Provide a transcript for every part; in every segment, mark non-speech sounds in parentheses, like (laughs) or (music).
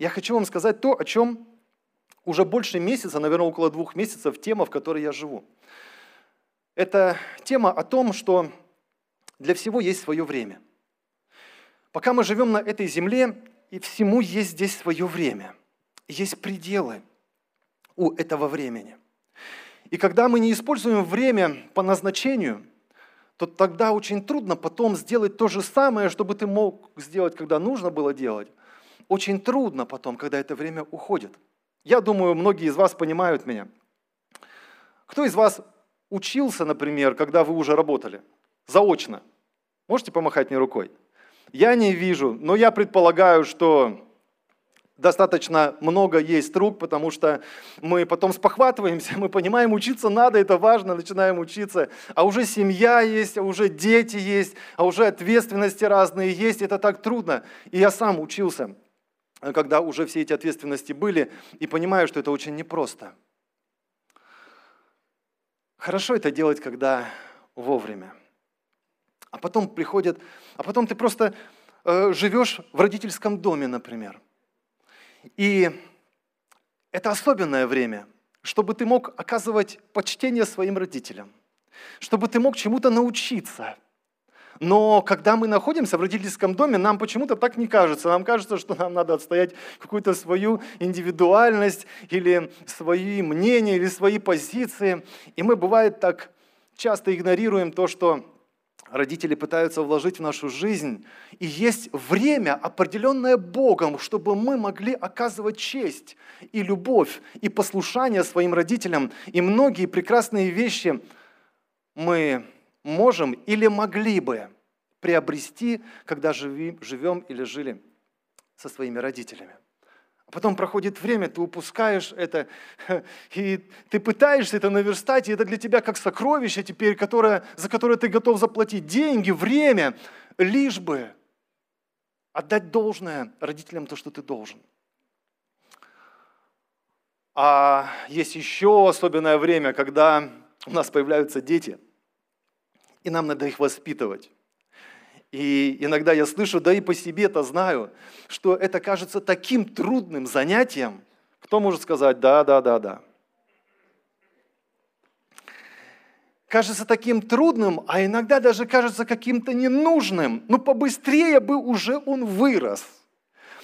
я хочу вам сказать то, о чем уже больше месяца, наверное, около двух месяцев, тема, в которой я живу. Это тема о том, что для всего есть свое время. Пока мы живем на этой земле, и всему есть здесь свое время. Есть пределы у этого времени. И когда мы не используем время по назначению, то тогда очень трудно потом сделать то же самое, чтобы ты мог сделать, когда нужно было делать. Очень трудно потом, когда это время уходит. Я думаю, многие из вас понимают меня. Кто из вас учился, например, когда вы уже работали? Заочно. Можете помахать мне рукой? Я не вижу, но я предполагаю, что достаточно много есть рук, потому что мы потом спохватываемся, мы понимаем, учиться надо, это важно, начинаем учиться, а уже семья есть, а уже дети есть, а уже ответственности разные есть, это так трудно. И я сам учился, когда уже все эти ответственности были, и понимаю, что это очень непросто. Хорошо это делать, когда вовремя. А потом приходят, а потом ты просто э, живешь в родительском доме, например. И это особенное время, чтобы ты мог оказывать почтение своим родителям, чтобы ты мог чему-то научиться. Но когда мы находимся в родительском доме, нам почему-то так не кажется. Нам кажется, что нам надо отстоять какую-то свою индивидуальность или свои мнения, или свои позиции. И мы, бывает, так часто игнорируем то, что родители пытаются вложить в нашу жизнь. И есть время, определенное Богом, чтобы мы могли оказывать честь и любовь, и послушание своим родителям. И многие прекрасные вещи мы можем или могли бы приобрести, когда живем или жили со своими родителями. А потом проходит время, ты упускаешь это, (laughs) и ты пытаешься это наверстать, и это для тебя как сокровище теперь, которое, за которое ты готов заплатить деньги, время, лишь бы отдать должное родителям то, что ты должен. А есть еще особенное время, когда у нас появляются дети, и нам надо их воспитывать. И иногда я слышу, да и по себе это знаю, что это кажется таким трудным занятием. Кто может сказать «да, да, да, да»? Кажется таким трудным, а иногда даже кажется каким-то ненужным. Ну, побыстрее бы уже он вырос.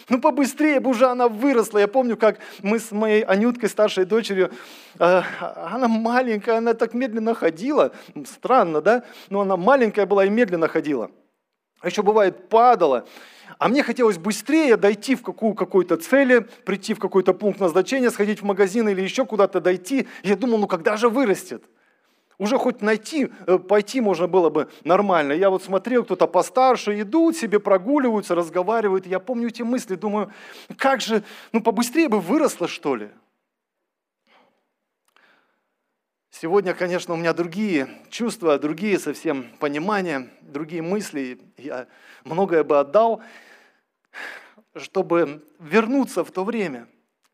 Ну, побыстрее бы уже она выросла. Я помню, как мы с моей Анюткой, старшей дочерью, э, она маленькая, она так медленно ходила. Странно, да? Но она маленькая была и медленно ходила а еще бывает падало. А мне хотелось быстрее дойти в какую, какой-то цели, прийти в какой-то пункт назначения, сходить в магазин или еще куда-то дойти. Я думал, ну когда же вырастет? Уже хоть найти, э, пойти можно было бы нормально. Я вот смотрел, кто-то постарше идут, себе прогуливаются, разговаривают. Я помню эти мысли, думаю, как же, ну побыстрее бы выросло, что ли? Сегодня, конечно, у меня другие чувства, другие совсем понимания, другие мысли. Я многое бы отдал, чтобы вернуться в то время.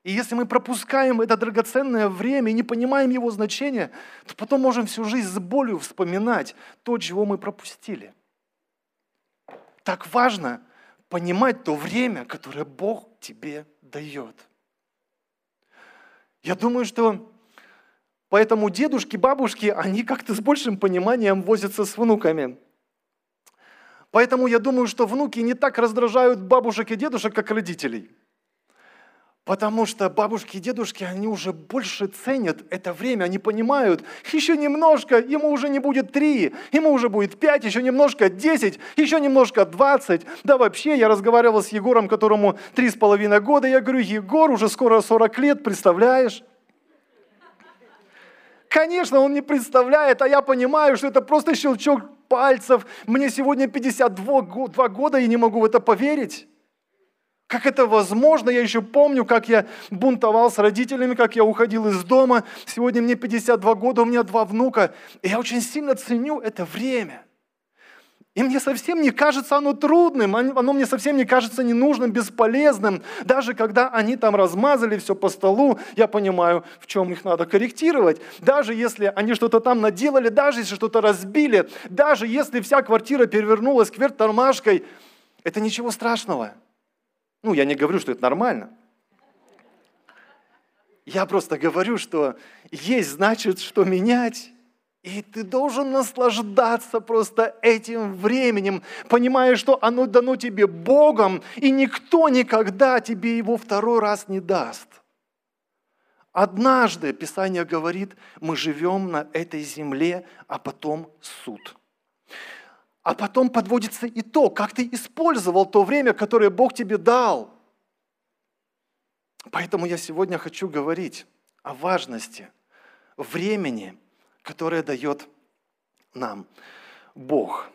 И если мы пропускаем это драгоценное время и не понимаем его значения, то потом можем всю жизнь с болью вспоминать то, чего мы пропустили. Так важно понимать то время, которое Бог тебе дает. Я думаю, что Поэтому дедушки, бабушки, они как-то с большим пониманием возятся с внуками. Поэтому я думаю, что внуки не так раздражают бабушек и дедушек, как родителей. Потому что бабушки и дедушки, они уже больше ценят это время, они понимают, еще немножко, ему уже не будет три, ему уже будет пять, еще немножко десять, еще немножко двадцать. Да вообще, я разговаривал с Егором, которому три с половиной года, я говорю, Егор, уже скоро 40 лет, представляешь? Конечно, он не представляет, а я понимаю, что это просто щелчок пальцев. Мне сегодня 52 два года, и не могу в это поверить. Как это возможно? Я еще помню, как я бунтовал с родителями, как я уходил из дома. Сегодня мне 52 года, у меня два внука. И я очень сильно ценю это время – и мне совсем не кажется оно трудным, оно мне совсем не кажется ненужным, бесполезным. Даже когда они там размазали все по столу, я понимаю, в чем их надо корректировать. Даже если они что-то там наделали, даже если что-то разбили, даже если вся квартира перевернулась кверх тормашкой, это ничего страшного. Ну, я не говорю, что это нормально. Я просто говорю, что есть значит, что менять. И ты должен наслаждаться просто этим временем, понимая, что оно дано тебе Богом, и никто никогда тебе его второй раз не даст. Однажды, Писание говорит, мы живем на этой земле, а потом суд. А потом подводится итог, как ты использовал то время, которое Бог тебе дал. Поэтому я сегодня хочу говорить о важности времени, которое дает нам Бог.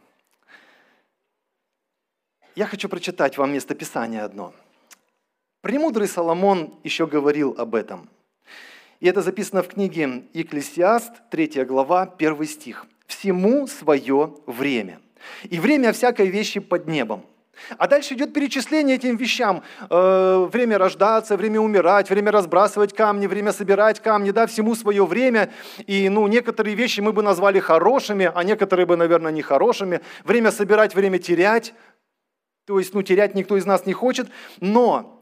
Я хочу прочитать вам местописание одно. Премудрый Соломон еще говорил об этом. И это записано в книге Екклесиаст, 3 глава, 1 стих. «Всему свое время, и время всякой вещи под небом». А дальше идет перечисление этим вещам. Э, время рождаться, время умирать, время разбрасывать камни, время собирать камни, да, всему свое время. И ну, некоторые вещи мы бы назвали хорошими, а некоторые бы, наверное, нехорошими. Время собирать, время терять. То есть, ну, терять никто из нас не хочет. Но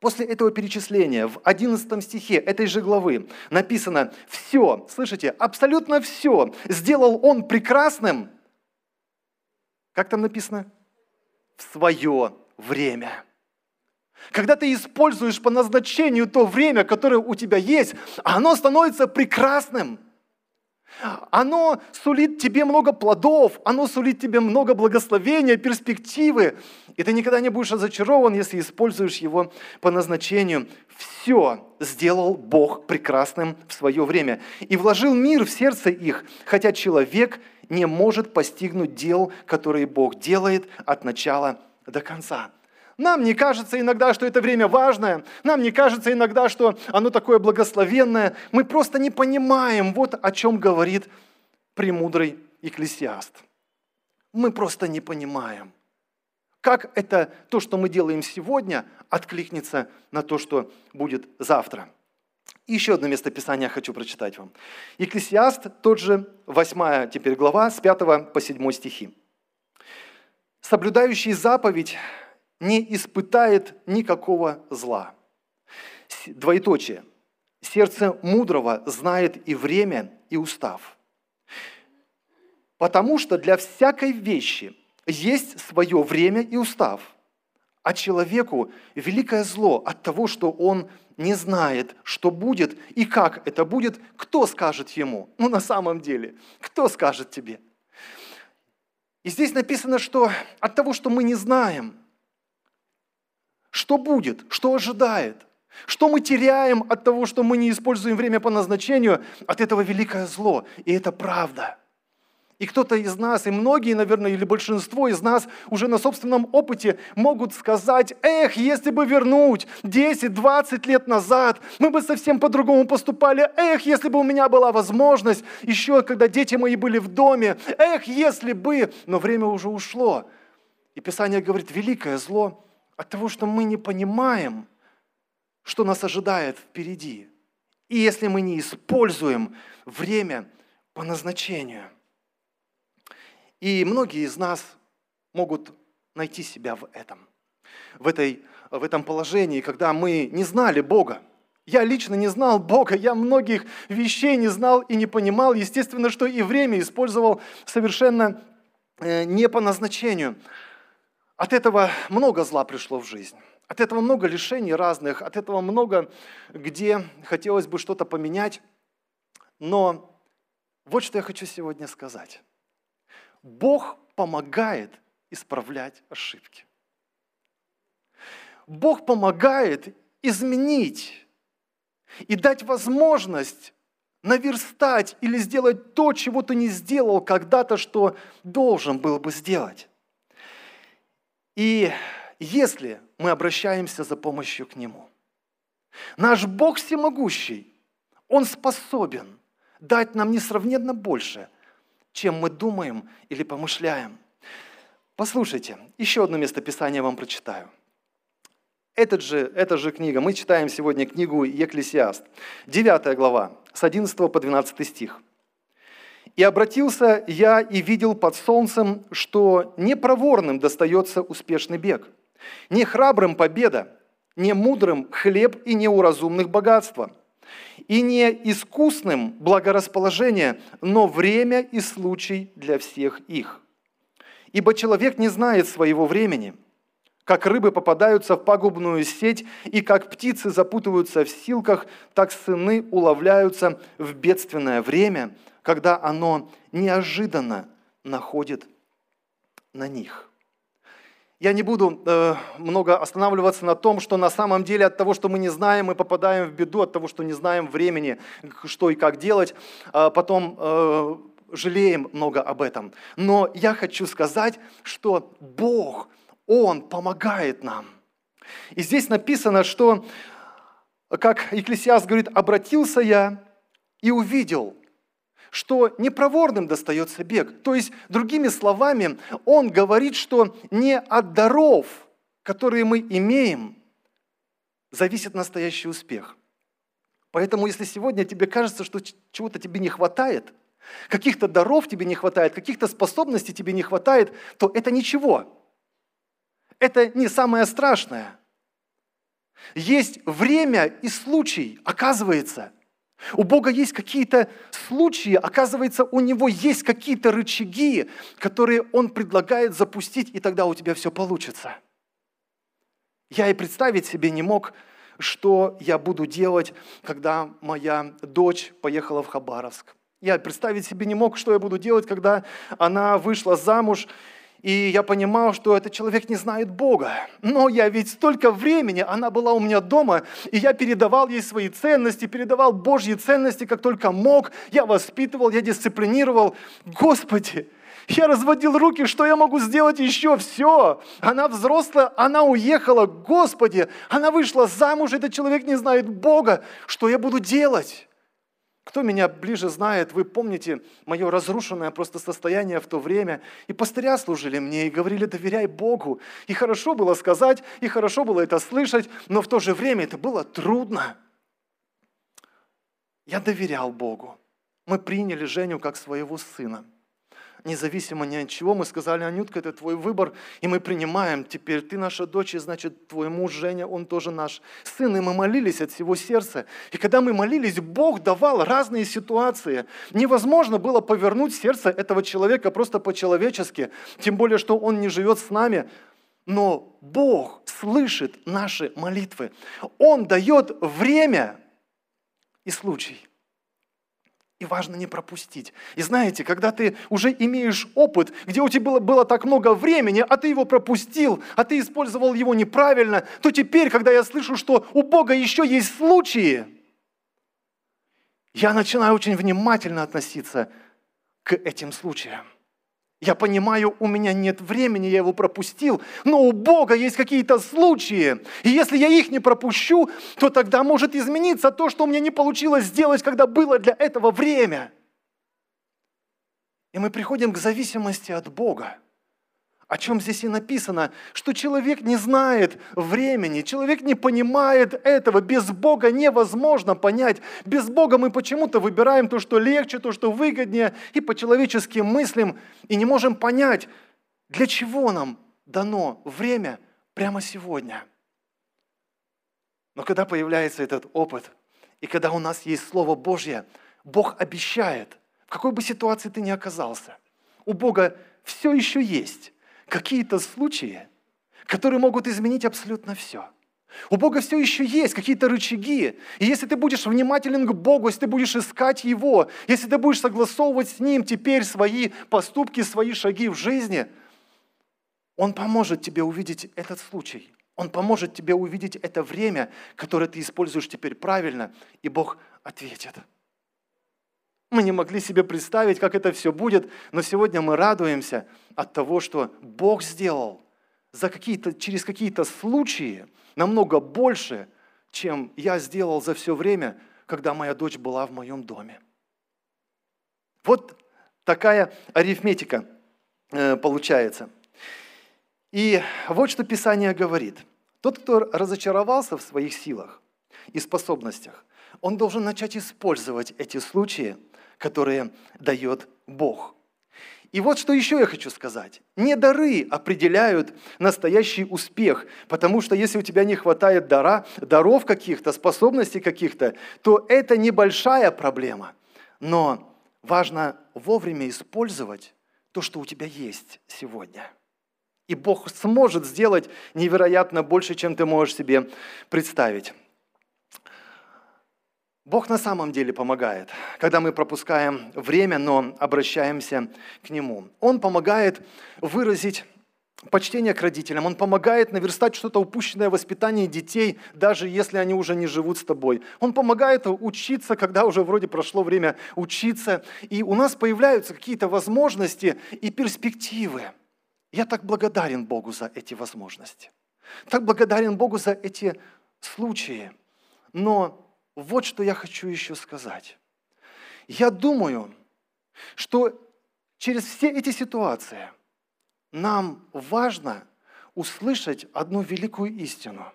После этого перечисления в 11 стихе этой же главы написано «Все, слышите, абсолютно все сделал Он прекрасным». Как там написано? В свое время. Когда ты используешь по назначению то время, которое у тебя есть, оно становится прекрасным – оно сулит тебе много плодов, оно сулит тебе много благословения, перспективы. И ты никогда не будешь разочарован, если используешь его по назначению. Все сделал Бог прекрасным в свое время и вложил мир в сердце их, хотя человек не может постигнуть дел, которые Бог делает от начала до конца. Нам не кажется иногда, что это время важное. Нам не кажется иногда, что оно такое благословенное. Мы просто не понимаем, вот о чем говорит премудрый экклесиаст. Мы просто не понимаем, как это то, что мы делаем сегодня, откликнется на то, что будет завтра. Еще одно местописание хочу прочитать вам. Екклесиаст, тот же, 8 теперь глава, с 5 по 7 стихи. «Соблюдающий заповедь не испытает никакого зла. Двоеточие. Сердце мудрого знает и время, и устав. Потому что для всякой вещи есть свое время и устав. А человеку великое зло от того, что он не знает, что будет и как это будет, кто скажет ему? Ну, на самом деле, кто скажет тебе? И здесь написано, что от того, что мы не знаем, что будет? Что ожидает? Что мы теряем от того, что мы не используем время по назначению? От этого великое зло. И это правда. И кто-то из нас, и многие, наверное, или большинство из нас уже на собственном опыте могут сказать, эх, если бы вернуть 10-20 лет назад, мы бы совсем по-другому поступали. Эх, если бы у меня была возможность, еще когда дети мои были в доме. Эх, если бы, но время уже ушло. И Писание говорит, великое зло от того, что мы не понимаем, что нас ожидает впереди. И если мы не используем время по назначению. И многие из нас могут найти себя в этом, в, этой, в этом положении, когда мы не знали Бога. Я лично не знал Бога, я многих вещей не знал и не понимал. Естественно, что и время использовал совершенно э, не по назначению. От этого много зла пришло в жизнь. От этого много лишений разных, от этого много, где хотелось бы что-то поменять. Но вот что я хочу сегодня сказать. Бог помогает исправлять ошибки. Бог помогает изменить и дать возможность наверстать или сделать то, чего ты не сделал когда-то, что должен был бы сделать. И если мы обращаемся за помощью к Нему, наш Бог всемогущий, Он способен дать нам несравненно больше, чем мы думаем или помышляем. Послушайте, еще одно местописание вам прочитаю. Этот же, эта же книга, мы читаем сегодня книгу Екклесиаст, 9 глава, с 11 по 12 стих – и обратился я и видел под солнцем, что не проворным достается успешный бег, не храбрым победа, не мудрым хлеб и не у разумных богатства. И не искусным благорасположение, но время и случай для всех их. Ибо человек не знает своего времени, как рыбы попадаются в пагубную сеть, и как птицы запутываются в силках, так сыны уловляются в бедственное время, когда оно неожиданно находит на них. Я не буду э, много останавливаться на том, что на самом деле от того, что мы не знаем, мы попадаем в беду, от того, что не знаем времени, что и как делать, э, потом э, жалеем много об этом. Но я хочу сказать, что Бог, Он помогает нам. И здесь написано, что, как Екклесиас говорит, обратился я и увидел – что непроворным достается бег. То есть, другими словами, он говорит, что не от даров, которые мы имеем, зависит настоящий успех. Поэтому, если сегодня тебе кажется, что чего-то тебе не хватает, каких-то даров тебе не хватает, каких-то способностей тебе не хватает, то это ничего. Это не самое страшное. Есть время и случай, оказывается – у Бога есть какие-то случаи, оказывается, у Него есть какие-то рычаги, которые Он предлагает запустить, и тогда у тебя все получится. Я и представить себе не мог, что я буду делать, когда моя дочь поехала в Хабаровск. Я представить себе не мог, что я буду делать, когда она вышла замуж, и я понимал, что этот человек не знает Бога. Но я ведь столько времени, она была у меня дома, и я передавал ей свои ценности, передавал Божьи ценности, как только мог. Я воспитывал, я дисциплинировал. Господи, я разводил руки, что я могу сделать еще? Все. Она взрослая, она уехала. Господи, она вышла замуж, этот человек не знает Бога. Что я буду делать? Кто меня ближе знает, вы помните мое разрушенное просто состояние в то время. И пастыря служили мне и говорили, доверяй Богу. И хорошо было сказать, и хорошо было это слышать, но в то же время это было трудно. Я доверял Богу. Мы приняли Женю как своего сына – независимо ни от чего. Мы сказали, Анютка, это твой выбор, и мы принимаем. Теперь ты наша дочь, и значит, твой муж Женя, он тоже наш сын. И мы молились от всего сердца. И когда мы молились, Бог давал разные ситуации. Невозможно было повернуть сердце этого человека просто по-человечески, тем более, что он не живет с нами. Но Бог слышит наши молитвы. Он дает время и случай. И важно не пропустить. И знаете, когда ты уже имеешь опыт, где у тебя было, было так много времени, а ты его пропустил, а ты использовал его неправильно, то теперь, когда я слышу, что у Бога еще есть случаи, я начинаю очень внимательно относиться к этим случаям. Я понимаю, у меня нет времени, я его пропустил, но у Бога есть какие-то случаи. И если я их не пропущу, то тогда может измениться то, что у меня не получилось сделать, когда было для этого время. И мы приходим к зависимости от Бога о чем здесь и написано, что человек не знает времени, человек не понимает этого. Без Бога невозможно понять. Без Бога мы почему-то выбираем то, что легче, то, что выгоднее, и по человеческим мыслям, и не можем понять, для чего нам дано время прямо сегодня. Но когда появляется этот опыт, и когда у нас есть Слово Божье, Бог обещает, в какой бы ситуации ты ни оказался, у Бога все еще есть какие-то случаи, которые могут изменить абсолютно все. У Бога все еще есть какие-то рычаги. И если ты будешь внимателен к Богу, если ты будешь искать Его, если ты будешь согласовывать с Ним теперь свои поступки, свои шаги в жизни, Он поможет тебе увидеть этот случай. Он поможет тебе увидеть это время, которое ты используешь теперь правильно, и Бог ответит. Мы не могли себе представить, как это все будет, но сегодня мы радуемся от того, что Бог сделал за какие-то, через какие-то случаи намного больше, чем я сделал за все время, когда моя дочь была в моем доме. Вот такая арифметика э, получается. И вот что Писание говорит. Тот, кто разочаровался в своих силах и способностях, он должен начать использовать эти случаи – которые дает Бог. И вот что еще я хочу сказать. Не дары определяют настоящий успех, потому что если у тебя не хватает дара, даров каких-то, способностей каких-то, то это небольшая проблема. Но важно вовремя использовать то, что у тебя есть сегодня. И Бог сможет сделать невероятно больше, чем ты можешь себе представить. Бог на самом деле помогает, когда мы пропускаем время, но обращаемся к Нему. Он помогает выразить почтение к родителям, Он помогает наверстать что-то упущенное в воспитании детей, даже если они уже не живут с тобой. Он помогает учиться, когда уже вроде прошло время учиться, и у нас появляются какие-то возможности и перспективы. Я так благодарен Богу за эти возможности. Так благодарен Богу за эти случаи. Но вот что я хочу еще сказать. Я думаю, что через все эти ситуации нам важно услышать одну великую истину.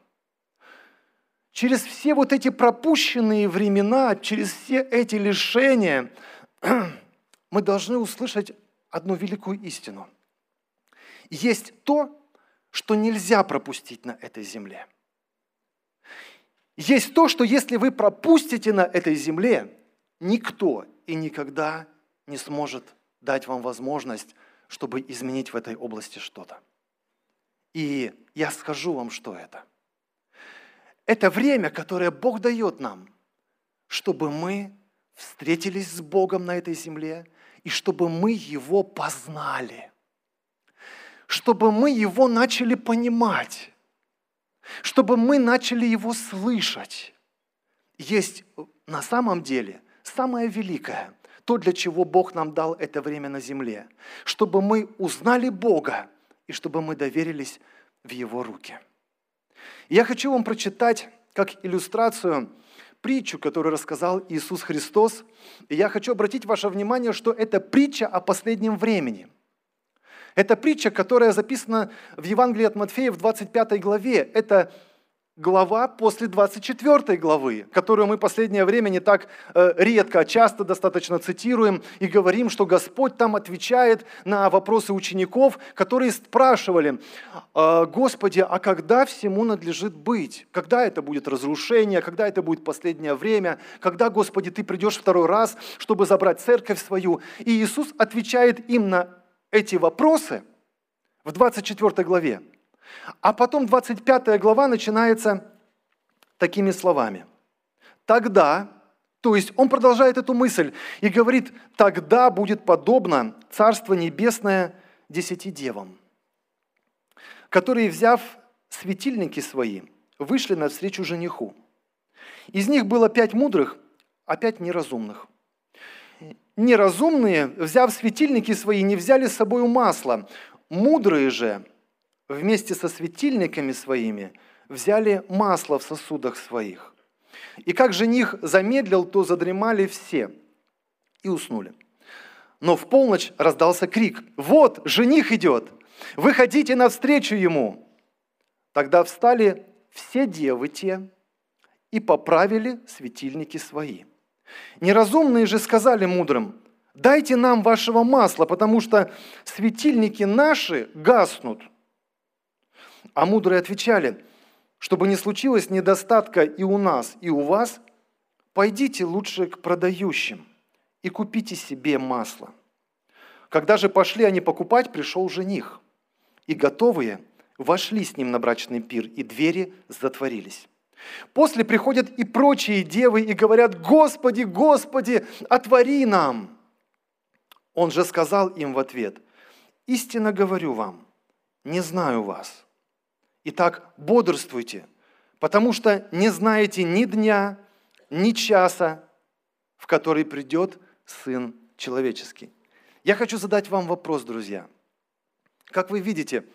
Через все вот эти пропущенные времена, через все эти лишения, (clears throat) мы должны услышать одну великую истину. Есть то, что нельзя пропустить на этой земле – есть то, что если вы пропустите на этой земле, никто и никогда не сможет дать вам возможность, чтобы изменить в этой области что-то. И я скажу вам, что это. Это время, которое Бог дает нам, чтобы мы встретились с Богом на этой земле и чтобы мы Его познали, чтобы мы Его начали понимать чтобы мы начали его слышать. Есть на самом деле самое великое, то, для чего Бог нам дал это время на земле, чтобы мы узнали Бога и чтобы мы доверились в Его руки. я хочу вам прочитать как иллюстрацию притчу, которую рассказал Иисус Христос. И я хочу обратить ваше внимание, что это притча о последнем времени – это притча, которая записана в Евангелии от Матфея в 25 главе. Это глава после 24 главы, которую мы последнее время не так э, редко, а часто достаточно цитируем и говорим, что Господь там отвечает на вопросы учеников, которые спрашивали, «Э, Господи, а когда всему надлежит быть? Когда это будет разрушение? Когда это будет последнее время? Когда, Господи, Ты придешь второй раз, чтобы забрать церковь свою? И Иисус отвечает им на эти вопросы в 24 главе. А потом 25 глава начинается такими словами. Тогда, то есть он продолжает эту мысль и говорит, тогда будет подобно Царство Небесное десяти девам, которые, взяв светильники свои, вышли навстречу жениху. Из них было пять мудрых, а пять неразумных – Неразумные, взяв светильники свои, не взяли с собой масло. Мудрые же вместе со светильниками своими взяли масло в сосудах своих. И как жених замедлил, то задремали все и уснули. Но в полночь раздался крик «Вот, жених идет! Выходите навстречу ему!» Тогда встали все девы те и поправили светильники свои – Неразумные же сказали мудрым, дайте нам вашего масла, потому что светильники наши гаснут. А мудрые отвечали, чтобы не случилось недостатка и у нас, и у вас, пойдите лучше к продающим и купите себе масло. Когда же пошли они покупать, пришел жених, и готовые вошли с ним на брачный пир, и двери затворились. После приходят и прочие девы и говорят, Господи, Господи, отвори нам. Он же сказал им в ответ, истинно говорю вам, не знаю вас. Итак, бодрствуйте, потому что не знаете ни дня, ни часа, в который придет Сын Человеческий. Я хочу задать вам вопрос, друзья. Как вы видите,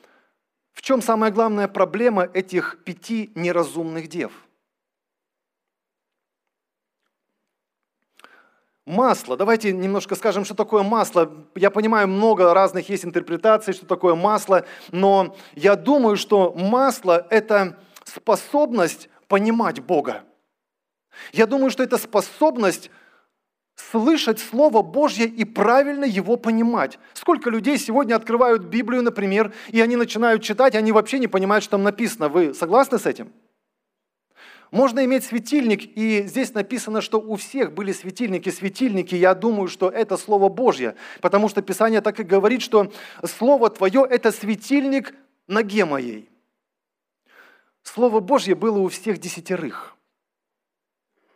в чем самая главная проблема этих пяти неразумных дев? Масло. Давайте немножко скажем, что такое масло. Я понимаю, много разных есть интерпретаций, что такое масло, но я думаю, что масло – это способность понимать Бога. Я думаю, что это способность слышать Слово Божье и правильно его понимать. Сколько людей сегодня открывают Библию, например, и они начинают читать, и они вообще не понимают, что там написано. Вы согласны с этим? Можно иметь светильник, и здесь написано, что у всех были светильники. Светильники, я думаю, что это Слово Божье, потому что Писание так и говорит, что Слово Твое – это светильник ноге моей. Слово Божье было у всех десятерых.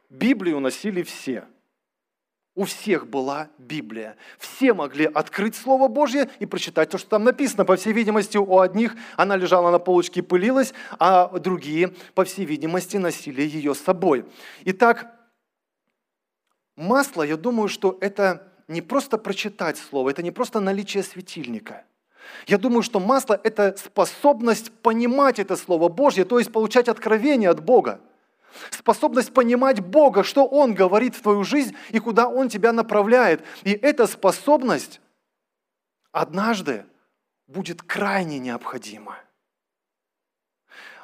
Библию носили все – у всех была Библия. Все могли открыть Слово Божье и прочитать то, что там написано. По всей видимости, у одних она лежала на полочке и пылилась, а другие, по всей видимости, носили ее с собой. Итак, масло, я думаю, что это не просто прочитать Слово, это не просто наличие светильника. Я думаю, что масло – это способность понимать это Слово Божье, то есть получать откровение от Бога способность понимать Бога, что Он говорит в твою жизнь и куда Он тебя направляет. И эта способность однажды будет крайне необходима.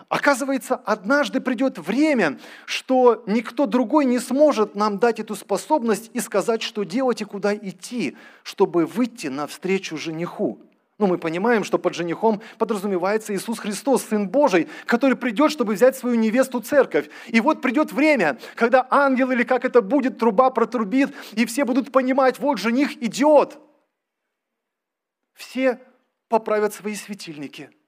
Оказывается, однажды придет время, что никто другой не сможет нам дать эту способность и сказать, что делать и куда идти, чтобы выйти навстречу жениху. Ну, мы понимаем, что под женихом подразумевается Иисус Христос, Сын Божий, который придет, чтобы взять свою невесту церковь. И вот придет время, когда ангел или как это будет, труба протрубит, и все будут понимать, вот жених идет. Все поправят свои светильники –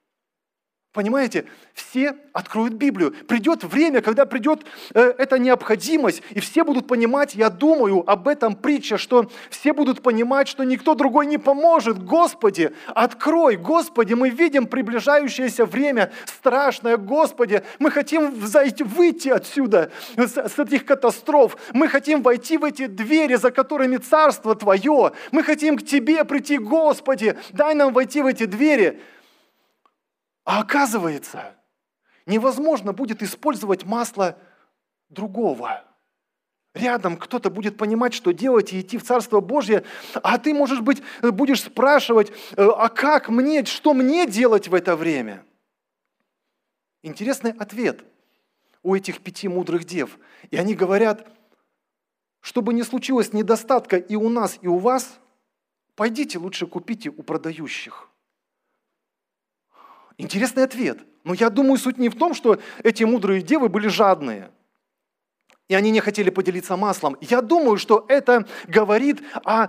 Понимаете, все откроют Библию. Придет время, когда придет э, эта необходимость, и все будут понимать, я думаю об этом притча, что все будут понимать, что никто другой не поможет. Господи, открой, Господи, мы видим приближающееся время страшное, Господи, мы хотим зайти, выйти отсюда, с, с этих катастроф, мы хотим войти в эти двери, за которыми Царство Твое, мы хотим к Тебе прийти, Господи, дай нам войти в эти двери. А оказывается, невозможно будет использовать масло другого. Рядом кто-то будет понимать, что делать и идти в Царство Божье, а ты, может быть, будешь спрашивать, «Э, а как мне, что мне делать в это время? Интересный ответ у этих пяти мудрых дев. И они говорят, чтобы не случилось недостатка и у нас, и у вас, пойдите лучше купите у продающих. Интересный ответ. Но я думаю, суть не в том, что эти мудрые девы были жадные, и они не хотели поделиться маслом. Я думаю, что это говорит о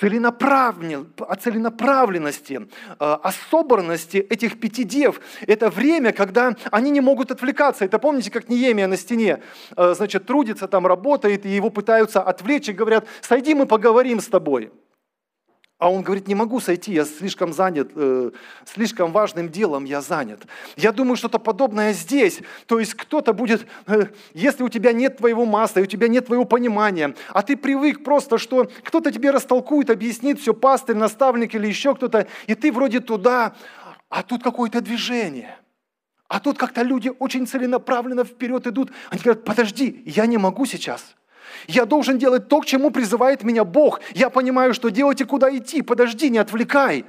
о целенаправленности, о собранности этих пяти дев. Это время, когда они не могут отвлекаться. Это помните, как Неемия на стене, э, значит, трудится, там работает, и его пытаются отвлечь и говорят, сойди, мы поговорим с тобой. А он говорит, не могу сойти, я слишком занят, э, слишком важным делом я занят. Я думаю, что-то подобное здесь. То есть кто-то будет, э, если у тебя нет твоего масла, и у тебя нет твоего понимания, а ты привык просто, что кто-то тебе растолкует, объяснит все, пастырь, наставник или еще кто-то, и ты вроде туда, а тут какое-то движение. А тут как-то люди очень целенаправленно вперед идут. Они говорят, подожди, я не могу сейчас. Я должен делать то, к чему призывает меня Бог. Я понимаю, что делать и куда идти. Подожди, не отвлекай.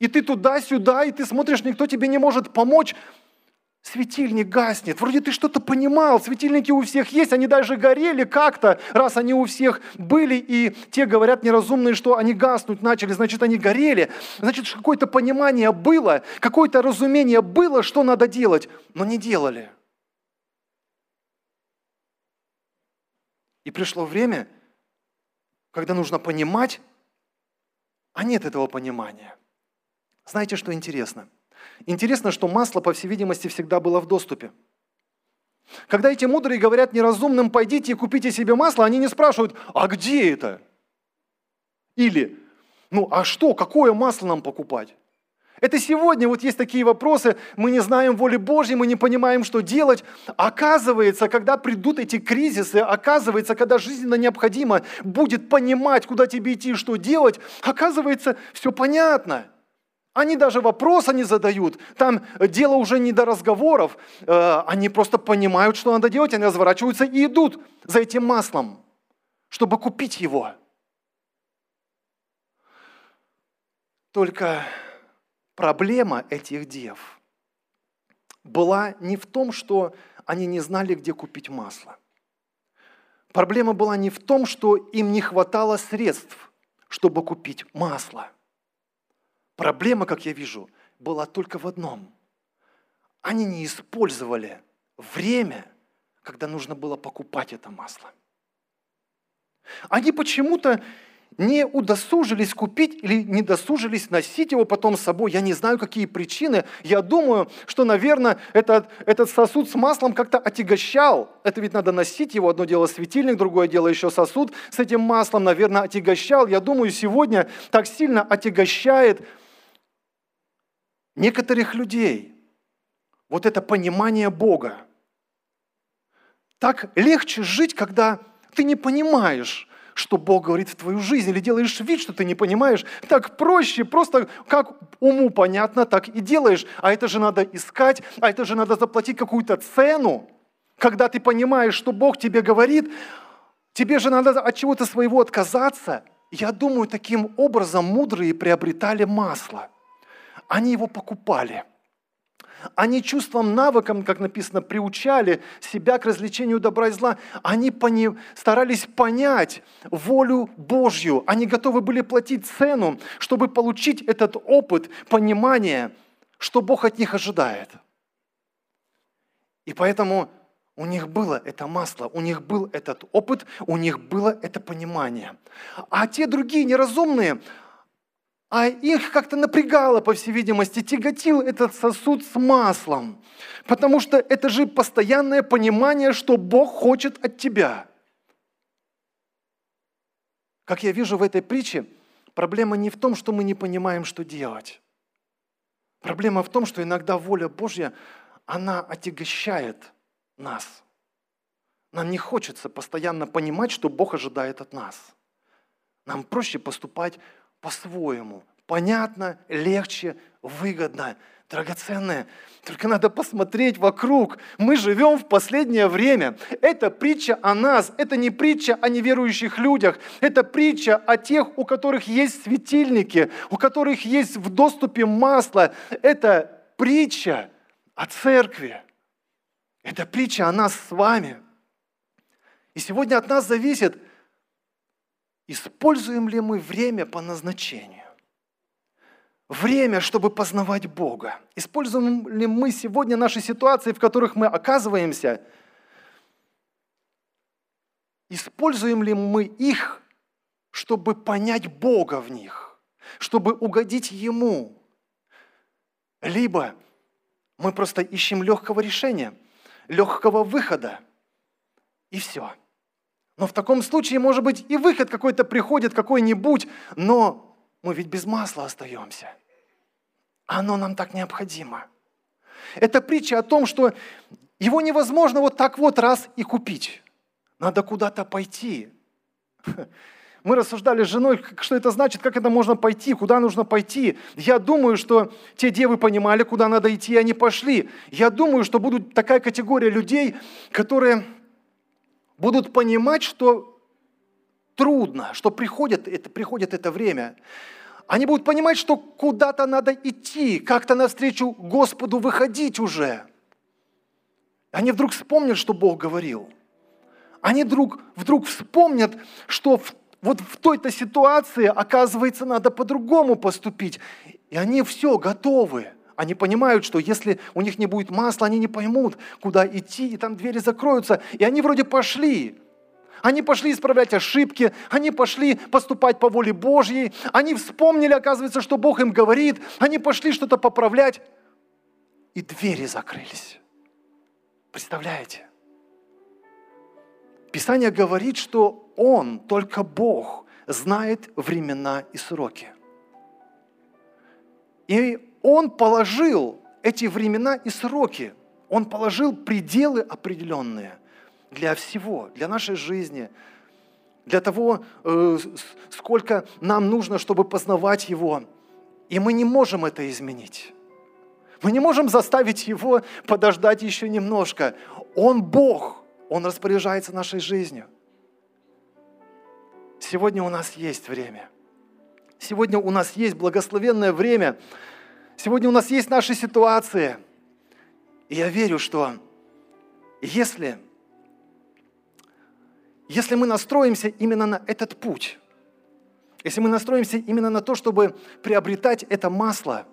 И ты туда-сюда, и ты смотришь, никто тебе не может помочь. Светильник гаснет. Вроде ты что-то понимал, светильники у всех есть, они даже горели как-то, раз они у всех были, и те говорят неразумные, что они гаснуть начали, значит, они горели. Значит, какое-то понимание было, какое-то разумение было, что надо делать, но не делали. И пришло время, когда нужно понимать, а нет этого понимания. Знаете, что интересно? Интересно, что масло, по всей видимости, всегда было в доступе. Когда эти мудрые говорят неразумным, пойдите и купите себе масло, они не спрашивают, а где это? Или, ну а что, какое масло нам покупать? Это сегодня вот есть такие вопросы, мы не знаем воли Божьей, мы не понимаем, что делать. Оказывается, когда придут эти кризисы, оказывается, когда жизненно необходимо будет понимать, куда тебе идти что делать, оказывается, все понятно. Они даже вопроса не задают. Там дело уже не до разговоров. Э, они просто понимают, что надо делать, они разворачиваются и идут за этим маслом, чтобы купить его. Только Проблема этих дев была не в том, что они не знали, где купить масло. Проблема была не в том, что им не хватало средств, чтобы купить масло. Проблема, как я вижу, была только в одном. Они не использовали время, когда нужно было покупать это масло. Они почему-то не удосужились купить или не досужились носить его потом с собой. Я не знаю, какие причины. Я думаю, что, наверное, этот, этот сосуд с маслом как-то отягощал. Это ведь надо носить его. Одно дело светильник, другое дело еще сосуд с этим маслом, наверное, отягощал. Я думаю, сегодня так сильно отягощает некоторых людей вот это понимание Бога. Так легче жить, когда ты не понимаешь, что Бог говорит в твою жизнь, или делаешь вид, что ты не понимаешь. Так проще, просто как уму понятно, так и делаешь. А это же надо искать, а это же надо заплатить какую-то цену. Когда ты понимаешь, что Бог тебе говорит, тебе же надо от чего-то своего отказаться. Я думаю, таким образом мудрые приобретали масло. Они его покупали – они чувством, навыком, как написано, приучали себя к развлечению добра и зла. Они пони, старались понять волю Божью. Они готовы были платить цену, чтобы получить этот опыт понимания, что Бог от них ожидает. И поэтому у них было это масло, у них был этот опыт, у них было это понимание. А те другие неразумные, а их как-то напрягало, по всей видимости, тяготил этот сосуд с маслом. Потому что это же постоянное понимание, что Бог хочет от тебя. Как я вижу в этой притче, проблема не в том, что мы не понимаем, что делать. Проблема в том, что иногда воля Божья, она отягощает нас. Нам не хочется постоянно понимать, что Бог ожидает от нас. Нам проще поступать по-своему. Понятно, легче, выгодно, драгоценное. Только надо посмотреть вокруг. Мы живем в последнее время. Это притча о нас. Это не притча о неверующих людях. Это притча о тех, у которых есть светильники, у которых есть в доступе масло. Это притча о церкви. Это притча о нас с вами. И сегодня от нас зависит – Используем ли мы время по назначению? Время, чтобы познавать Бога. Используем ли мы сегодня наши ситуации, в которых мы оказываемся? Используем ли мы их, чтобы понять Бога в них, чтобы угодить Ему? Либо мы просто ищем легкого решения, легкого выхода, и все – но в таком случае, может быть, и выход какой-то приходит, какой-нибудь, но мы ведь без масла остаемся. Оно нам так необходимо. Это притча о том, что его невозможно вот так вот раз и купить. Надо куда-то пойти. (laughs) Мы рассуждали с женой, что это значит, как это можно пойти, куда нужно пойти. Я думаю, что те девы понимали, куда надо идти, и они пошли. Я думаю, что будут такая категория людей, которые будут понимать, что трудно, что приходит это, приходит это время. Они будут понимать, что куда-то надо идти, как-то навстречу Господу выходить уже. Они вдруг вспомнят, что Бог говорил. Они вдруг, вдруг вспомнят, что в, вот в той-то ситуации, оказывается, надо по-другому поступить. И они все готовы. Они понимают, что если у них не будет масла, они не поймут, куда идти, и там двери закроются. И они вроде пошли. Они пошли исправлять ошибки, они пошли поступать по воле Божьей, они вспомнили, оказывается, что Бог им говорит, они пошли что-то поправлять, и двери закрылись. Представляете? Писание говорит, что Он, только Бог, знает времена и сроки. И он положил эти времена и сроки. Он положил пределы определенные для всего, для нашей жизни, для того, э, сколько нам нужно, чтобы познавать Его. И мы не можем это изменить. Мы не можем заставить Его подождать еще немножко. Он Бог, Он распоряжается нашей жизнью. Сегодня у нас есть время. Сегодня у нас есть благословенное время – Сегодня у нас есть наши ситуации. И я верю, что если, если мы настроимся именно на этот путь, если мы настроимся именно на то, чтобы приобретать это масло,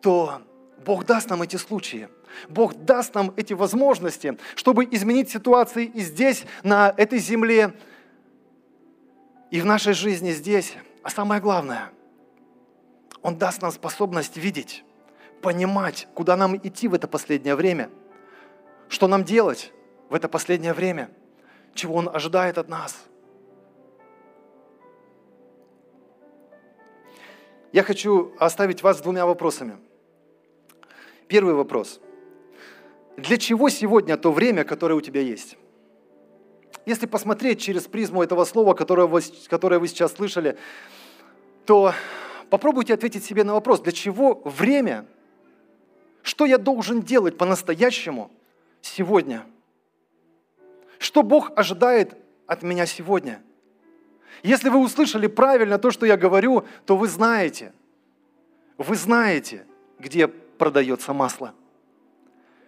то Бог даст нам эти случаи. Бог даст нам эти возможности, чтобы изменить ситуации и здесь, на этой земле, и в нашей жизни здесь. А самое главное, Он даст нам способность видеть, понимать, куда нам идти в это последнее время, что нам делать в это последнее время, чего Он ожидает от нас – Я хочу оставить вас с двумя вопросами. Первый вопрос. Для чего сегодня то время, которое у тебя есть? Если посмотреть через призму этого слова, которое вы, которое вы сейчас слышали, то попробуйте ответить себе на вопрос, для чего время, что я должен делать по-настоящему сегодня? Что Бог ожидает от меня сегодня – если вы услышали правильно то, что я говорю, то вы знаете, вы знаете, где продается масло.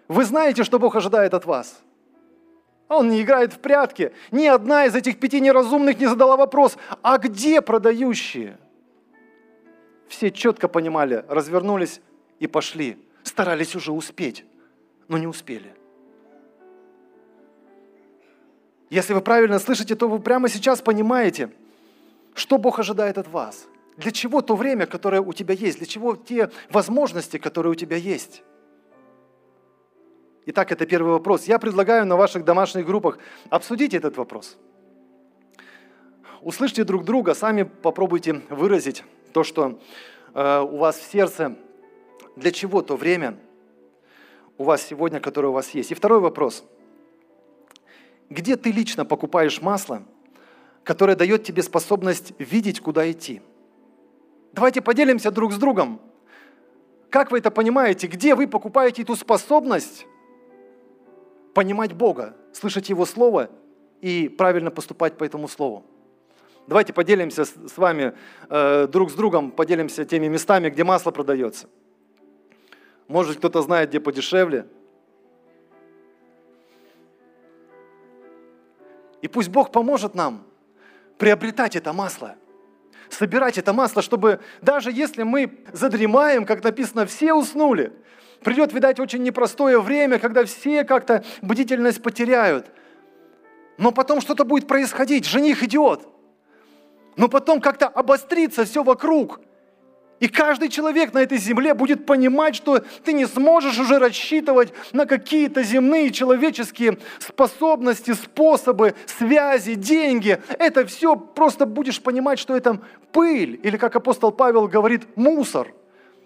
Вы знаете, что Бог ожидает от вас. Он не играет в прятки. Ни одна из этих пяти неразумных не задала вопрос, а где продающие? Все четко понимали, развернулись и пошли. Старались уже успеть, но не успели. Если вы правильно слышите, то вы прямо сейчас понимаете, что Бог ожидает от вас. Для чего то время, которое у тебя есть? Для чего те возможности, которые у тебя есть? Итак, это первый вопрос. Я предлагаю на ваших домашних группах обсудить этот вопрос. Услышьте друг друга, сами попробуйте выразить то, что э, у вас в сердце. Для чего то время у вас сегодня, которое у вас есть? И второй вопрос – где ты лично покупаешь масло, которое дает тебе способность видеть, куда идти? Давайте поделимся друг с другом. Как вы это понимаете? Где вы покупаете эту способность понимать Бога, слышать Его Слово и правильно поступать по этому Слову? Давайте поделимся с вами э, друг с другом, поделимся теми местами, где масло продается. Может, кто-то знает, где подешевле – И пусть Бог поможет нам приобретать это масло, собирать это масло, чтобы даже если мы задремаем, как написано, все уснули, придет, видать, очень непростое время, когда все как-то бдительность потеряют. Но потом что-то будет происходить, жених идет. Но потом как-то обострится все вокруг – и каждый человек на этой земле будет понимать, что ты не сможешь уже рассчитывать на какие-то земные человеческие способности, способы, связи, деньги. Это все просто будешь понимать, что это пыль, или как апостол Павел говорит, мусор.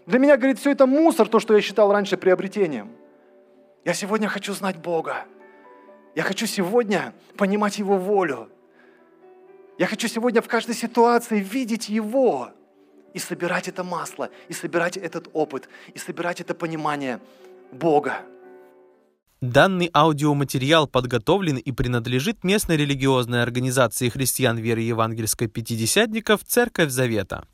Для меня, говорит, все это мусор, то, что я считал раньше приобретением. Я сегодня хочу знать Бога. Я хочу сегодня понимать Его волю. Я хочу сегодня в каждой ситуации видеть Его и собирать это масло, и собирать этот опыт, и собирать это понимание Бога. Данный аудиоматериал подготовлен и принадлежит местной религиозной организации христиан веры евангельской пятидесятников «Церковь Завета».